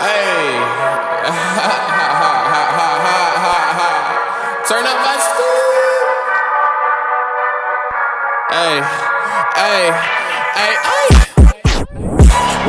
Hey. Turn up my steam. Hey. Hey. Hey. Hey.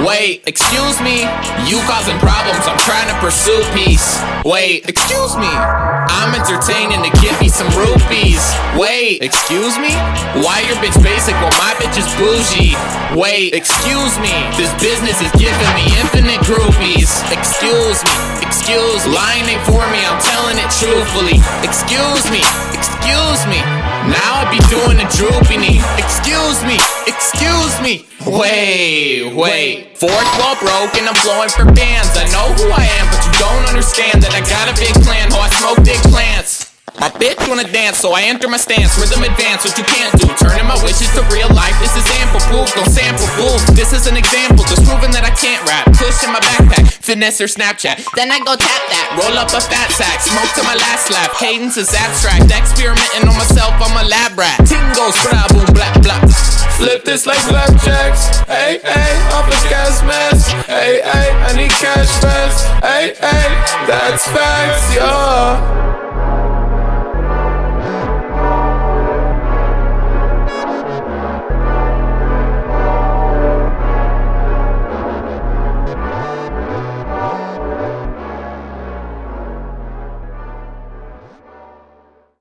Wait, excuse me, you causing problems, I'm trying to pursue peace. Wait, excuse me, I'm entertaining the me some rupees. Wait, excuse me, why your bitch basic while my bitch is bougie? Wait, excuse me, this business is giving me infinite groupies. Excuse me, excuse, lying ain't for me, I'm telling it truthfully. Excuse me, excuse me, now I be doing the droopy knee. Excuse me, excuse me. Wait, wait. Fourth wall broke and I'm blowing for bands. I know who I am, but you don't understand My bitch wanna dance, so I enter my stance. Rhythm advance, what you can't do. Turning my wishes to real life. This is ample proof, don't sample fools. This is an example, just proving that I can't rap. Push in my backpack, finesse or Snapchat. Then I go tap that, roll up a fat sack, smoke to my last lap. Cadence is abstract, experimenting on myself, I'm a lab rat. Tingles, blah, boom, blah, blah. Flip this like flapjacks. Hey, hey, off a gas mask. Hey, hey, I need cash fast. Hey, hey, that's facts, yo.